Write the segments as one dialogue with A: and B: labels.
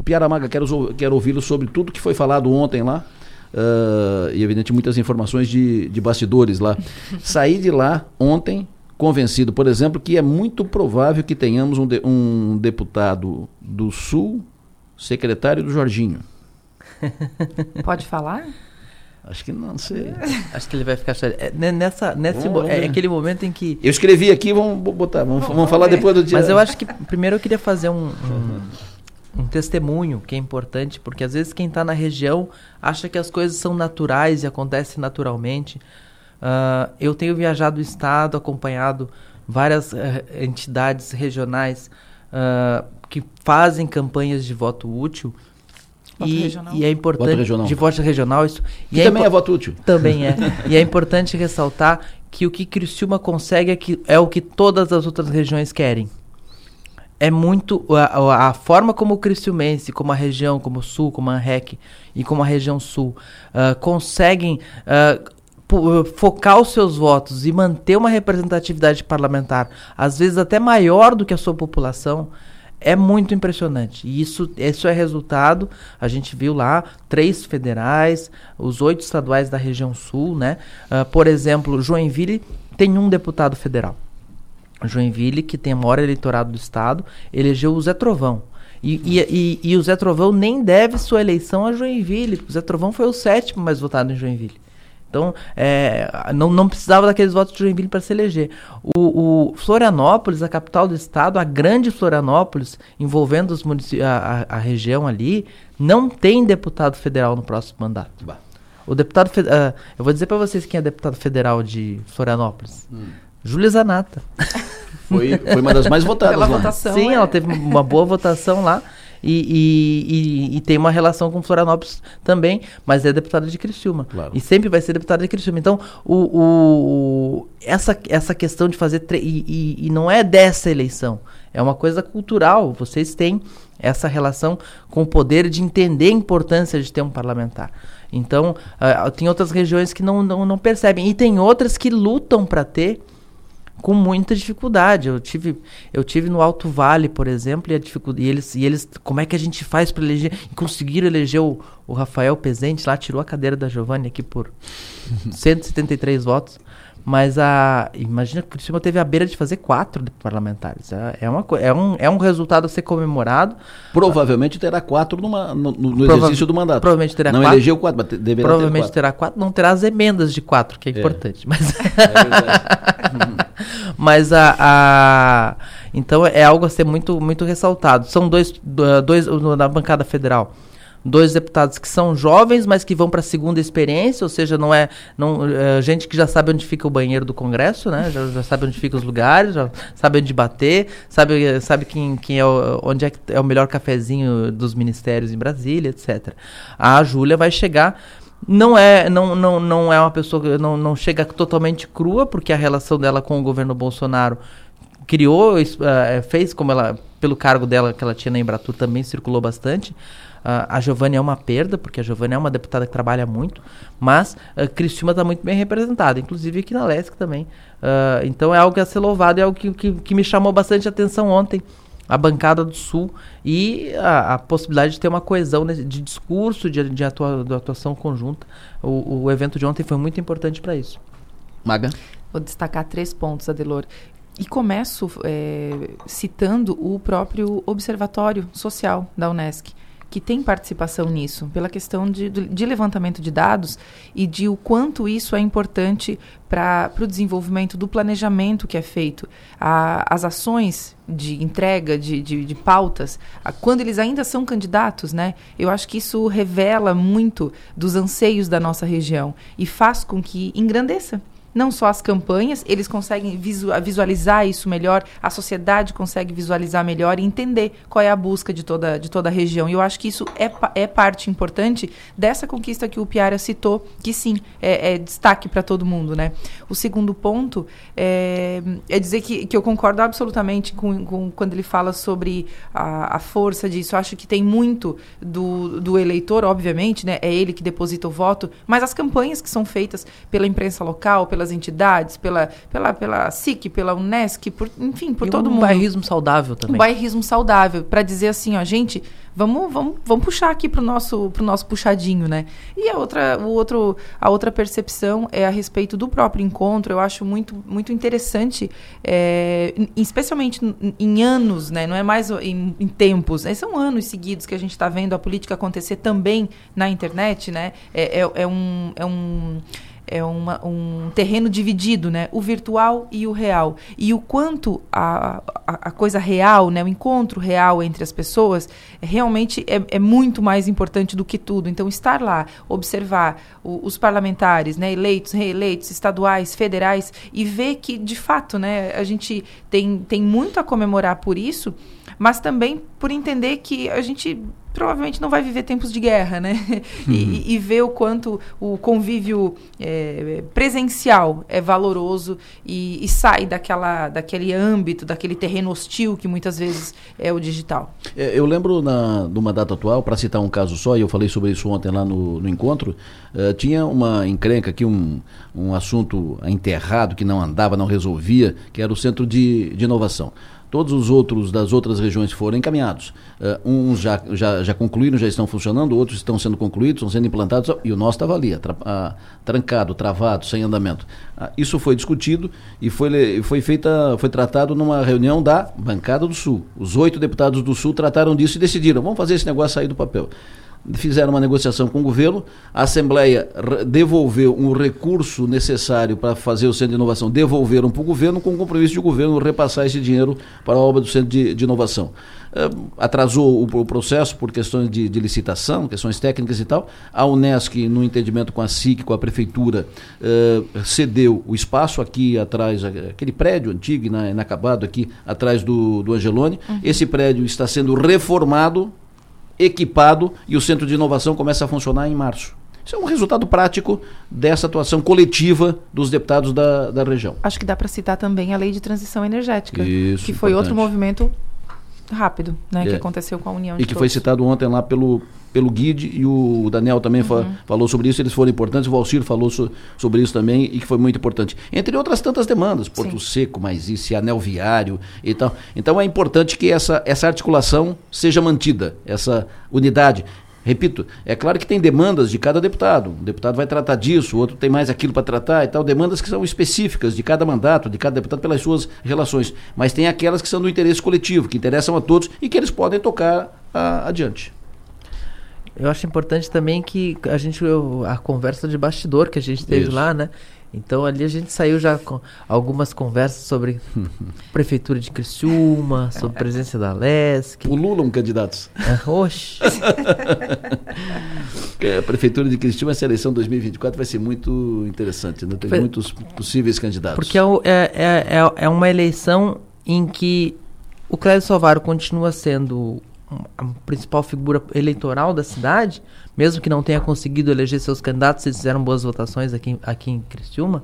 A: O Piara Maga, quero, quero ouvi-lo sobre tudo que foi falado ontem lá. Uh, e, evidente, muitas informações de, de bastidores lá. Saí de lá ontem convencido, por exemplo, que é muito provável que tenhamos um, de, um deputado do Sul secretário do Jorginho.
B: Pode falar?
A: Acho que não, sei.
C: Acho que ele vai ficar é, nessa nesse é aquele momento em que
A: eu escrevi aqui, vamos botar, vamos, vamos, vamos falar depois do dia.
C: Mas eu acho que primeiro eu queria fazer um, um, um testemunho que é importante, porque às vezes quem está na região acha que as coisas são naturais e acontecem naturalmente. Uh, eu tenho viajado o estado, acompanhado várias uh, entidades regionais uh, que fazem campanhas de voto útil Voto e, regional. e é importante. Voto
A: regional.
C: De voto regional. Isso,
A: e, é também é voto útil.
C: Também é. e é importante ressaltar que o que Criciúma consegue é, que, é o que todas as outras regiões querem. É muito. A, a forma como o Criciumense, como a região, como o Sul, como a REC e como a região Sul, uh, conseguem. Uh, focar os seus votos e manter uma representatividade parlamentar, às vezes até maior do que a sua população, é muito impressionante. E isso, isso é resultado, a gente viu lá, três federais, os oito estaduais da região sul, né? Uh, por exemplo, Joinville tem um deputado federal. Joinville, que tem a maior eleitorado do estado, elegeu o Zé Trovão. E, e, e, e o Zé Trovão nem deve sua eleição a Joinville. O Zé Trovão foi o sétimo mais votado em Joinville. Então, é, não, não precisava daqueles votos de Joinville para se eleger. O, o, Florianópolis, a capital do estado, a grande Florianópolis, envolvendo os a, a, a, região ali, não tem deputado federal no próximo mandato. Bah. O deputado, uh, eu vou dizer para vocês quem é deputado federal de Florianópolis. Hum. Júlia Zanata.
A: Foi, foi uma das mais votadas Pela lá. Votação,
C: Sim, é. ela teve uma boa votação lá e, e, e, tem uma relação com Florianópolis também, mas é deputada de Criciúma. Claro. E sempre vai ser deputada de Criciúma. Então, o, o, essa, essa questão de fazer. E, e, não é dessa eleição, é uma coisa cultural. Vocês têm essa relação com o poder de entender a importância de ter um parlamentar. Então, uh, tem outras regiões que não, não, não percebem, e tem outras que lutam para ter com muita dificuldade. Eu tive, eu tive no Alto Vale, por exemplo, e, a dificuldade, e eles, e eles, como é que a gente faz para eleger? Conseguiram eleger o, o Rafael Pezente lá, tirou a cadeira da Giovanni aqui por 173 votos. Mas a. Imagina que por cima teve a beira de fazer quatro parlamentares. É, é, uma, é, um, é um resultado a ser comemorado.
A: Provavelmente terá quatro numa, no, no exercício do mandato.
C: Provavelmente terá
A: não
C: quatro.
A: Não elegeu quatro, mas deverá
C: Provavelmente quatro. terá quatro. Não terá as emendas de quatro, que é, é. importante. Mas, é mas a, a. Então é algo a ser muito, muito ressaltado. São dois, dois na bancada federal dois deputados que são jovens, mas que vão para a segunda experiência, ou seja, não é, não, é gente que já sabe onde fica o banheiro do Congresso, né? Já, já sabe onde ficam os lugares, já sabe onde bater, sabe, sabe quem, quem é o, onde é, é o melhor cafezinho dos ministérios em Brasília, etc. A Júlia vai chegar não é não, não, não é uma pessoa que não, não chega totalmente crua porque a relação dela com o governo Bolsonaro criou uh, fez como ela pelo cargo dela que ela tinha na Embratur também circulou bastante Uh, a Giovanni é uma perda, porque a Giovanni é uma deputada que trabalha muito, mas uh, Cristina está muito bem representada, inclusive aqui na LESC também. Uh, então é algo a ser louvado, é algo que, que, que, me chamou bastante atenção ontem. A bancada do Sul e a, a possibilidade de ter uma coesão de discurso, de, de, atua, de atuação conjunta. O, o evento de ontem foi muito importante para isso.
A: Maga?
B: Vou destacar três pontos, Adelor. E começo é, citando o próprio Observatório Social da Unesc que tem participação nisso, pela questão de, de levantamento de dados e de o quanto isso é importante para o desenvolvimento do planejamento que é feito. A, as ações de entrega de, de, de pautas, a, quando eles ainda são candidatos, né? Eu acho que isso revela muito dos anseios da nossa região e faz com que engrandeça não só as campanhas, eles conseguem visualizar isso melhor, a sociedade consegue visualizar melhor e entender qual é a busca de toda, de toda a região. E eu acho que isso é, é parte importante dessa conquista que o Piara citou, que sim, é, é destaque para todo mundo. Né? O segundo ponto é, é, dizer que, que eu concordo absolutamente com, com quando ele fala sobre a, a força disso. Eu acho que tem muito do, do eleitor, obviamente, né? é ele que deposita o voto, mas as campanhas que são feitas pela imprensa local, pela pelas entidades, pela, pela, pela SIC, pela UNESCO, por, enfim, por
C: e
B: todo
C: um
B: mundo.
C: bairrismo saudável também.
B: Um bairrismo saudável, para dizer assim, ó, gente, vamos, vamos, vamos puxar aqui pro nosso, pro nosso puxadinho, né? E a outra, o outro, a outra percepção é a respeito do próprio encontro. Eu acho muito, muito interessante, é, especialmente em anos, né? Não é mais em, em tempos, né? são anos seguidos que a gente está vendo a política acontecer também na internet, né? É, é, é um, é um é uma, um terreno dividido, né? O virtual e o real. E o quanto a, a, a coisa real, né? O encontro real entre as pessoas, realmente é, é, muito mais importante do que tudo. Então, estar lá, observar o, os parlamentares, né? Eleitos, reeleitos, estaduais, federais, e ver que, de fato, né? A gente tem, tem muito a comemorar por isso, mas também por entender que a gente provavelmente não vai viver tempos de guerra, né? Uhum. E, e, ver o quanto o convívio é, presencial é valoroso e, e, sai daquela, daquele âmbito, daquele terreno hostil que muitas vezes é o digital.
A: É, eu lembro na, numa data atual, para citar um caso só, e eu falei sobre isso ontem lá no, no encontro, uh, tinha uma encrenca aqui, um, um assunto enterrado que não andava, não resolvia, que era o Centro de, de Inovação. Todos os outros das outras regiões foram encaminhados. Uh, uns já, já, já concluíram, já estão funcionando, outros estão sendo concluídos, estão sendo implantados, e o nosso estava ali, tra uh, trancado, travado, sem andamento. Uh, isso foi discutido e foi, foi, feita, foi tratado numa reunião da Bancada do Sul. Os oito deputados do Sul trataram disso e decidiram, vamos fazer esse negócio sair do papel fizeram uma negociação com o governo, a Assembleia devolveu um recurso necessário para fazer o centro de inovação, devolveram para o governo com o compromisso de o governo repassar esse dinheiro para a obra do centro de, de inovação. Uh, atrasou o, o, processo por questões de, de, licitação, questões técnicas e tal. A Unesc, no entendimento com a SIC, com a prefeitura, uh, cedeu o espaço aqui atrás, aquele prédio antigo, inacabado aqui, atrás do, do Angelone. Uhum. Esse prédio está sendo reformado equipado e o centro de inovação começa a funcionar em março. Isso é um resultado prático dessa atuação coletiva dos deputados da, da região.
B: Acho que dá para citar também a lei de transição energética,
A: Isso,
B: que foi
A: importante.
B: outro movimento rápido, né, é. que aconteceu com a União
A: E que todos. foi citado ontem lá pelo, pelo Guide e o Daniel também uhum. fa falou sobre isso, eles foram importantes, o Valcir falou so sobre isso também e que foi muito importante. Entre outras tantas demandas, Porto Sim. Seco, mais isso, anel viário e tal. Então é importante que essa, essa articulação seja mantida, essa unidade. Repito, é claro que tem demandas de cada deputado. Um deputado vai tratar disso, o outro tem mais aquilo para tratar e tal. Demandas que são específicas de cada mandato, de cada deputado pelas suas relações. Mas tem aquelas que são do interesse coletivo, que interessam a todos e que eles podem tocar a, adiante.
C: Eu acho importante também que a gente a conversa de bastidor que a gente teve Isso. lá, né? Então ali a gente saiu já com algumas conversas sobre prefeitura de Criciúma, sobre presença da LESC.
A: Pululam candidatos.
C: É, oxe.
A: a prefeitura de Criciúma, essa eleição 2024 vai ser muito interessante, né? Tem muitos possíveis candidatos.
C: Porque é, é, é, é uma eleição em que o Clédio Salvaro continua sendo a principal figura eleitoral da cidade, mesmo que não tenha conseguido eleger seus candidatos, eles fizeram boas votações aqui, aqui em Criciúma,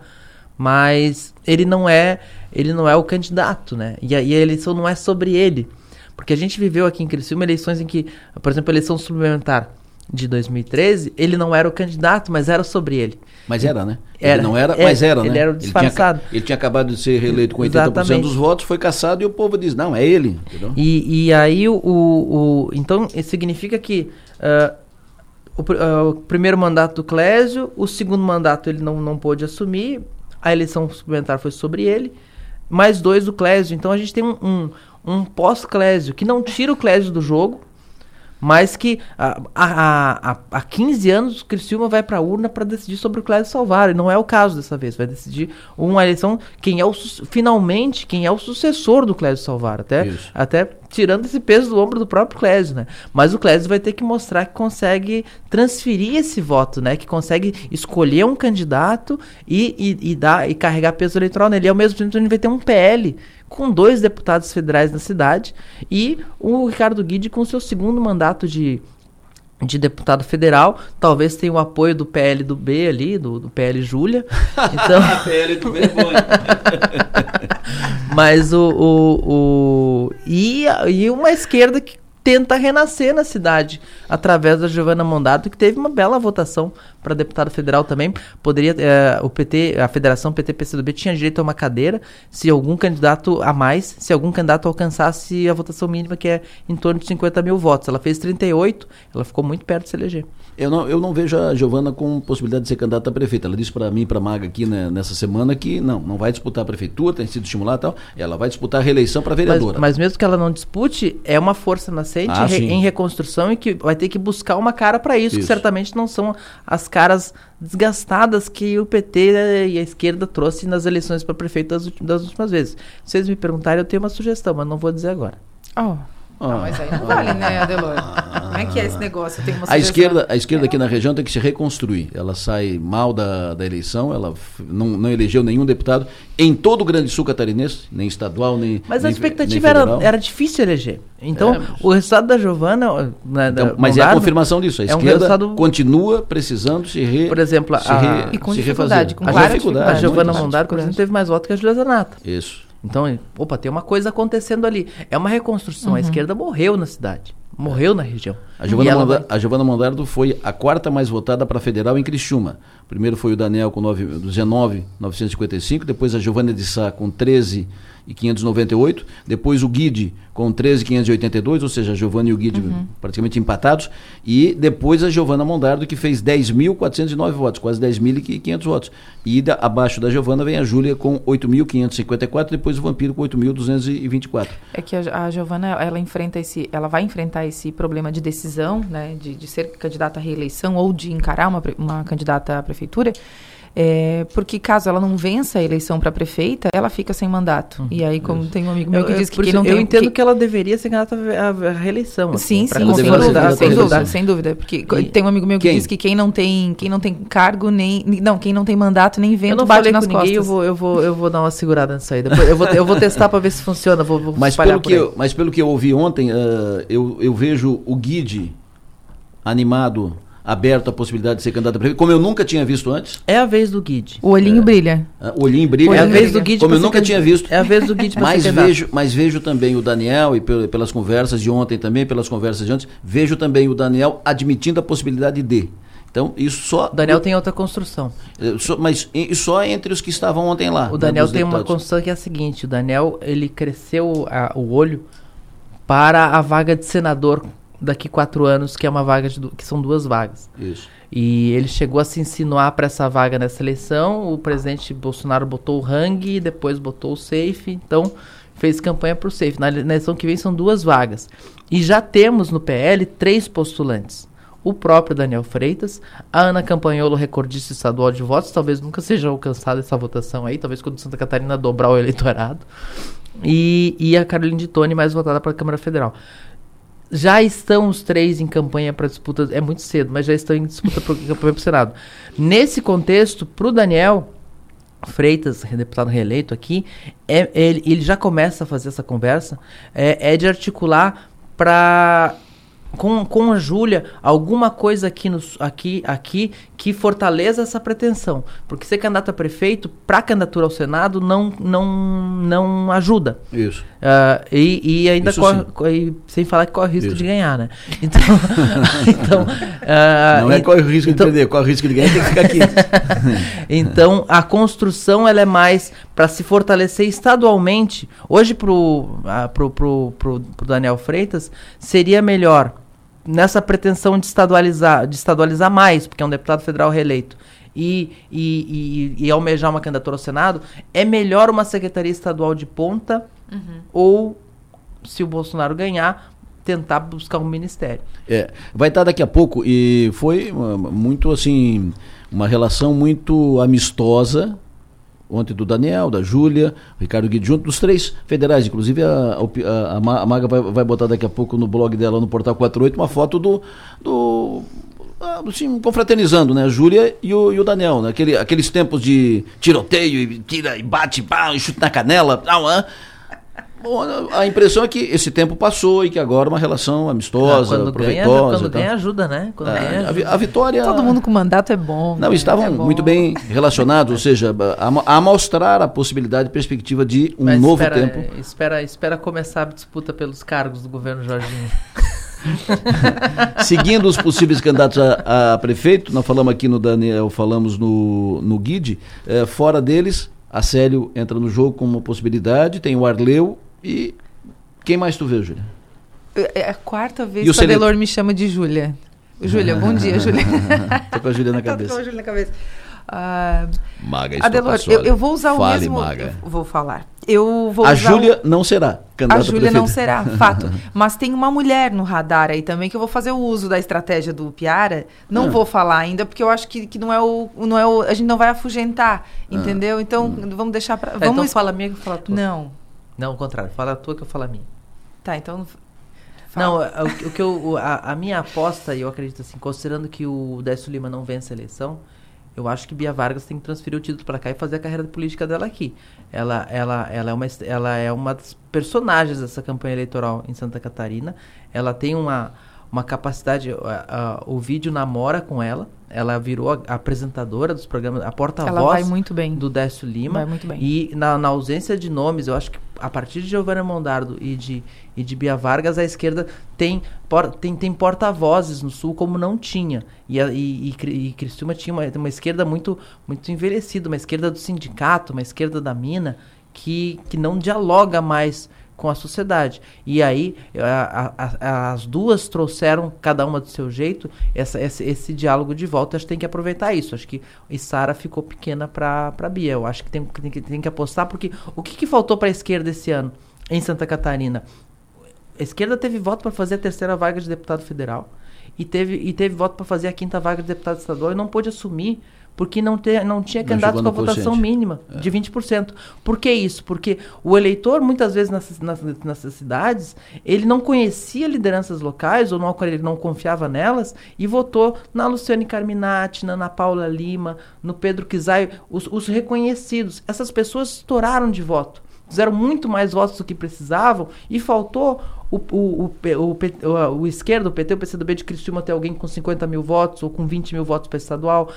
C: mas ele não é ele não é o candidato, né? E a, e a eleição não é sobre ele. Porque a gente viveu aqui em Criciúma eleições em que, por exemplo, a eleição suplementar de 2013, ele não era o candidato, mas era sobre ele.
A: Mas era, né?
C: Era,
A: ele não era, era, mas era,
C: ele
A: né?
C: Ele era o disfarçado.
A: Ele tinha, ele tinha acabado de ser reeleito com 80% Exatamente. dos votos, foi caçado e o povo diz, não, é ele.
C: E, e aí, o, o, então, significa que uh, o, uh, o, primeiro mandato do Clésio, o segundo mandato ele não, não pôde assumir, a eleição suplementar foi sobre ele, mais dois do Clésio. Então, a gente tem um, um, um pós-Clésio, que não tira o Clésio do jogo, mas que há, há, há 15 anos o Criciúma vai para a urna para decidir sobre o Clédio Salvar. E não é o caso dessa vez. Vai decidir uma eleição quem é o finalmente quem é o sucessor do Clédio Salvar. Até, até tirando esse peso do ombro do próprio Clésio, né? Mas o Clésio vai ter que mostrar que consegue transferir esse voto, né? Que consegue escolher um candidato e, e, e dar e carregar peso eleitoral nele. E ao mesmo tempo ele vai ter um PL com dois deputados federais na cidade e o Ricardo Guide com seu segundo mandato de, de deputado federal, talvez tenha o apoio do PL do B ali, do, do PL Júlia. Então,
A: PL do B é
C: Mas o, o, o e, e uma esquerda que tenta renascer na cidade através da Giovana Mondato, que teve uma bela votação para deputado federal também. Poderia eh, o PT, a Federação PT PCdoB tinha direito a uma cadeira se algum candidato a mais, se algum candidato alcançasse a votação mínima que é em torno de 50 mil votos. Ela fez 38, ela ficou muito perto de se eleger.
A: Eu não, eu não vejo a Giovana com possibilidade de ser candidata a prefeita. Ela disse para mim, para a Maga aqui né, nessa semana que não, não vai disputar a prefeitura, tem sido estimulada e tal. Ela vai disputar a reeleição para vereadora.
C: Mas, mas, mesmo que ela não dispute, é uma força nascente ah, re, em reconstrução e que vai ter que buscar uma cara para isso, isso, que certamente não são as caras desgastadas que o PT e a esquerda trouxe nas eleições para prefeito das, das últimas vezes. Se vocês me perguntarem, eu tenho uma sugestão, mas não vou dizer agora.
B: Oh. Não, mas aí não vale, né, Adelor? Como é que é esse negócio? Tem uma
A: a esquerda, a esquerda aqui na região tem que se reconstruir. Ela sai mal da, da eleição, ela não, não elegeu nenhum deputado em todo o Grande Sul catarinense, nem estadual, nem.
C: Mas
A: nem,
C: a expectativa era, era difícil eleger. Então, é, mas... o resultado da Giovana.
A: Né, então, mas é a confirmação disso. A é esquerda um resultado... continua precisando se re,
C: Por exemplo,
A: se re,
B: a... e com dificuldade,
A: com
C: a, dificuldade. A Giovana Mondaro, por exemplo, teve mais votos que a Julia Zanata.
A: Isso.
C: Então, opa, tem uma coisa acontecendo ali. É uma reconstrução. Uhum. A esquerda morreu na cidade. Morreu na região.
A: A Giovana, vai... a Giovana Mondardo foi a quarta mais votada para federal em Criciúma. Primeiro foi o Daniel com 9, 19,955, depois a Giovana de Sá com 13 e 598, depois o Guide com 13.582, ou seja, a Giovana e o Guide uhum. praticamente empatados, e depois a Giovana Mondardo, que fez 10.409 votos, quase 10.500 votos. E da, abaixo da Giovana vem a Júlia com 8.554, depois o Vampiro com 8.224.
B: É que a, a Giovana, ela enfrenta esse, ela vai enfrentar esse problema de decisão, né, de, de ser candidata à reeleição ou de encarar uma, uma candidata à prefeitura, é, porque caso ela não vença a eleição para prefeita, ela fica sem mandato. Uhum, e aí, como isso. tem um amigo meu que eu, diz que quem não
C: eu
B: tem...
C: Eu entendo que... que... ela deveria ser candidata à reeleição.
B: Assim, sim, sim, sem dúvida, sem dúvida, sem dúvida. Porque e... tem um amigo meu que quem? diz que quem não tem, quem não tem cargo, nem... Não, quem não tem mandato, nem vento, eu não bate nas costas. Ninguém,
C: eu, vou, eu, vou, eu vou dar uma segurada nisso aí. Depois eu, vou, eu vou testar para ver se funciona. Vou, vou
A: mas, pelo que eu, mas pelo que eu ouvi ontem, uh, eu, eu vejo o Guide animado aberto a possibilidade de ser candidato a prefeito, como eu nunca tinha visto antes.
C: É a vez do Guide.
B: O olhinho
C: é.
B: brilha.
A: Ah, o olhinho brilha.
C: É a vez do Guide.
A: Como eu nunca tinha visto.
C: É a vez do Guide
A: mas vejo, mas vejo também o Daniel, e pelas conversas de ontem também, pelas conversas de antes, vejo também o Daniel admitindo a possibilidade de. Então, isso só.
C: O Daniel tem outra construção.
A: Só, mas só entre os que estavam ontem lá.
C: O né, Daniel né, tem deputados. uma construção que é a seguinte: o Daniel ele cresceu a, o olho para a vaga de senador daqui quatro anos, que é uma vaga de, que são duas vagas.
A: Isso.
C: E ele chegou a se insinuar para essa vaga nessa eleição. O presidente Bolsonaro botou o Hang, depois botou o Safe. Então, fez campanha para o Safe. Na eleição que vem são duas vagas. E já temos no PL três postulantes. O próprio Daniel Freitas, a Ana Campanholo, recordista estadual de votos, talvez nunca seja alcançada essa votação aí, talvez quando Santa Catarina dobrar o eleitorado. E, e a Carolina de Tone, mais votada para a Câmara Federal. Já estão os três em campanha para disputa, é muito cedo, mas já estão em disputa para campanha para o Senado. Nesse contexto, para o Daniel Freitas, deputado reeleito aqui, é, ele, ele já começa a fazer essa conversa, é, é de articular para com, com a Júlia alguma coisa aqui, no, aqui, aqui que fortaleça essa pretensão. Porque ser candidato a prefeito, para candidatura ao Senado, não, não, não ajuda.
A: Isso.
C: Uh, e, e ainda corre, corre, sem falar que corre o risco Isso. de ganhar, né? Então. então
A: uh, não é corre o risco então, de perder, corre o risco de ganhar tem que ficar aqui.
C: então, a construção ela é mais para se fortalecer estadualmente. Hoje, para o uh, pro, pro, pro, pro Daniel Freitas, seria melhor nessa pretensão de estadualizar, de estadualizar mais, porque é um deputado federal reeleito, e, e, e, e almejar uma candidatura ao Senado, é melhor uma secretaria estadual de ponta uhum. ou, se o Bolsonaro ganhar, tentar buscar um ministério.
A: É, vai estar daqui a pouco e foi muito assim uma relação muito amistosa ontem do Daniel, da Júlia, Ricardo Guido, junto dos três federais. Inclusive, a, a, a Maga vai, vai botar daqui a pouco no blog dela, no Portal 48, uma foto do. do assim, confraternizando, né? A Júlia e o, e o Daniel, né? Aquele, aqueles tempos de tiroteio e tira e bate, pá, e chute na canela. Não, ah, Bom, a impressão é que esse tempo passou e que agora uma relação amistosa, ah, quando proveitosa.
C: Ganha, quando ganha ajuda, né? Quando
A: é,
C: ganha
A: ajuda. A, a, vitória.
B: Todo mundo com mandato é bom.
A: Não, estavam
B: é
A: muito bem relacionados, ou seja, a, a, mostrar a possibilidade e perspectiva de um Mas novo
C: espera,
A: tempo.
C: Espera, espera começar a disputa pelos cargos do governo Jorginho.
A: Seguindo os possíveis candidatos a, a, prefeito, nós falamos aqui no Daniel, falamos no, no Guide, é, fora deles, a Célio entra no jogo como uma possibilidade, tem o Arleu e quem mais tu vê, Júlia?
B: É, é a quarta vez que o Adelor me chama de Júlia. Júlia, bom dia, Júlia.
A: Tô com a Júlia na cabeça.
B: Tô com a Júlia na cabeça. Uh,
A: Maga,
B: Adelor, eu, eu, vou usar Fale, o mesmo. Maga. vou falar. Eu vou
A: a Júlia o... não será
B: candidata A Júlia não será, fato. Mas tem uma mulher no radar aí também que eu vou fazer o uso da estratégia do Piara. Não ah. vou falar ainda porque eu acho que, que não é o não é o a gente não vai afugentar, ah. entendeu? Então hum. vamos deixar para
C: é, vamos então fala minha que eu falo a tua.
B: Não.
C: Não, ao contrário, fala a tua que eu falo a minha.
B: Tá, então
C: Fala. Não, o, o que eu, a, a, minha aposta, eu acredito assim, considerando que o Décio Lima não vence a eleição, eu acho que Bia Vargas tem que transferir o título para cá e fazer a carreira política dela aqui. Ela, ela, ela, é uma, ela é uma das personagens dessa campanha eleitoral em Santa Catarina. Ela tem uma, uma capacidade. o vídeo namora com ela. Ela virou a, a apresentadora dos programas, a porta-voz do Décio Lima.
B: Vai muito bem.
C: E na, na, ausência de nomes, eu acho que a partir de Giovanna Mondardo e de, e de Bia Vargas, a esquerda tem, por, tem, tem porta-vozes no Sul como não tinha. E, e, e, e tinha uma, uma esquerda muito, muito envelhecida, uma esquerda do sindicato, uma esquerda da mina, que, que não dialoga mais com a sociedade. E aí a, a, a, as duas trouxeram, cada uma do seu jeito, essa, esse, esse diálogo de volta. Acho que tem que aproveitar isso. Acho que Sara ficou pequena para Bia. Eu acho que tem, tem, que tem que apostar, porque o que, que faltou para a esquerda esse ano em Santa Catarina? A esquerda teve voto para fazer a terceira vaga de deputado federal e teve, e teve voto para fazer a quinta vaga de deputado estadual e não pôde assumir porque não, te, não tinha candidatos com a votação mínima é. de 20%. Por que isso? Porque o eleitor, muitas vezes nessas, nessas, nessas, cidades, ele não conhecia lideranças locais, ou não, ele não confiava nelas, e votou na Luciane Carminati, na Ana Paula Lima, no Pedro Kizai, os, os reconhecidos. Essas pessoas estouraram de voto fizeram muito mais votos do que precisavam e faltou o, o, o, o, o esquerdo, o PT, o PCdoB de Criciúma ter alguém com 50 mil votos ou com 20 mil votos para estadual.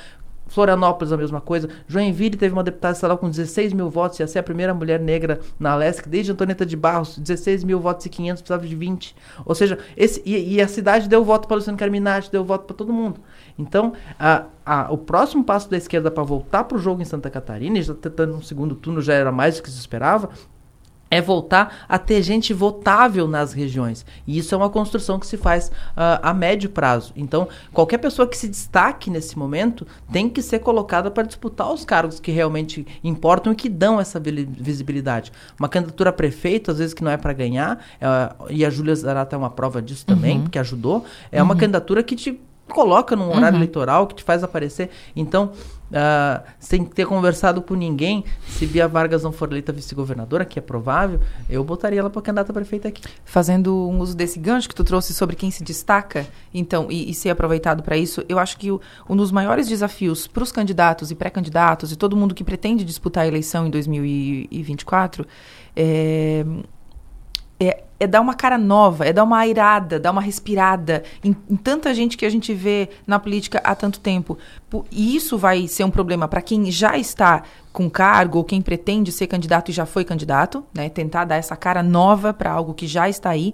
C: Florianópolis a mesma coisa. Joinville teve uma deputada estadual com 16 mil votos, ia ser a primeira mulher negra na Alesc, desde Antonieta de Barros, 16 mil votos e 500, precisava de 20. Ou seja, esse, e, e a cidade deu voto para Luciano Carminati, deu voto para todo mundo. Então, a, a, o próximo passo da esquerda para voltar para o jogo em Santa Catarina, e já tentando no segundo turno já era mais do que se esperava, é voltar a ter gente votável nas regiões. E isso é uma construção que se faz uh, a médio prazo. Então, qualquer pessoa que se destaque nesse momento tem que ser colocada para disputar os cargos que realmente importam e que dão essa visibilidade. Uma candidatura a prefeito, às vezes que não é para ganhar, uh, e a Júlia Zarata é uma prova disso também, uhum. porque ajudou, é uhum. uma candidatura que te coloca num horário uhum. eleitoral, que te faz aparecer. Então, Uh, sem ter conversado com ninguém, se Bia Vargas não for eleita vice-governadora, que é provável, eu botaria ela para candidata a prefeita aqui.
B: Fazendo um uso desse gancho que tu trouxe sobre quem se destaca, então, e, e ser aproveitado para isso, eu acho que o, um dos maiores desafios para os candidatos e pré-candidatos e todo mundo que pretende disputar a eleição em 2024 é, é é dar uma cara nova, é dar uma airada, dar uma respirada em, em, tanta gente que a gente vê na política há tanto tempo. E isso vai ser um problema para quem já está com cargo ou quem pretende ser candidato e já foi candidato, né? Tentar dar essa cara nova para algo que já está aí.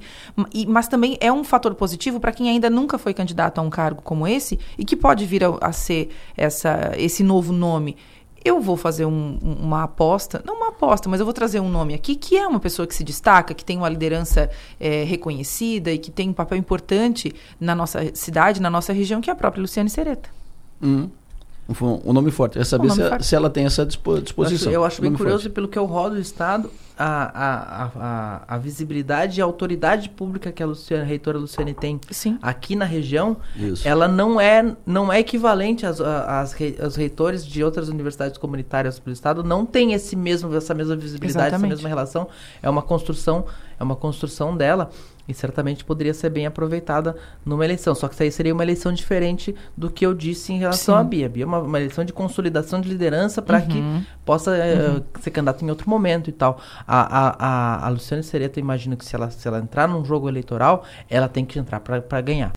B: E, mas também é um fator positivo para quem ainda nunca foi candidato a um cargo como esse e que pode vir a, a ser essa, esse novo nome eu vou fazer um, uma aposta, não uma aposta, mas eu vou trazer um nome aqui que é uma pessoa que se destaca, que tem uma liderança é, reconhecida e que tem um papel importante na nossa cidade, na nossa região, que é a própria Luciane Sereta.
A: Hum. Um, nome forte. É saber se, forte. se, ela tem essa disposição.
C: Eu acho, eu acho bem curioso, forte. pelo que eu rodo o Estado, a, a, a, a, visibilidade e a autoridade pública que a, Luciana, a reitora Luciane tem
B: Sim.
C: aqui na região, Isso. ela não é, não é equivalente às, às, às reitores de outras universidades comunitárias do Estado, não tem esse mesmo, essa mesma visibilidade, Exatamente. essa mesma relação. É uma construção, é uma construção dela e certamente poderia ser bem aproveitada numa eleição. Só que isso aí seria uma eleição diferente do que eu disse em relação Sim. à Bia. Bia é uma, uma, eleição de consolidação de liderança para uhum. que possa uhum. uh, ser candidato em outro momento e tal. A, a, a, a Luciane Sereta, imagino que se ela, se ela entrar num jogo eleitoral, ela tem que entrar para ganhar.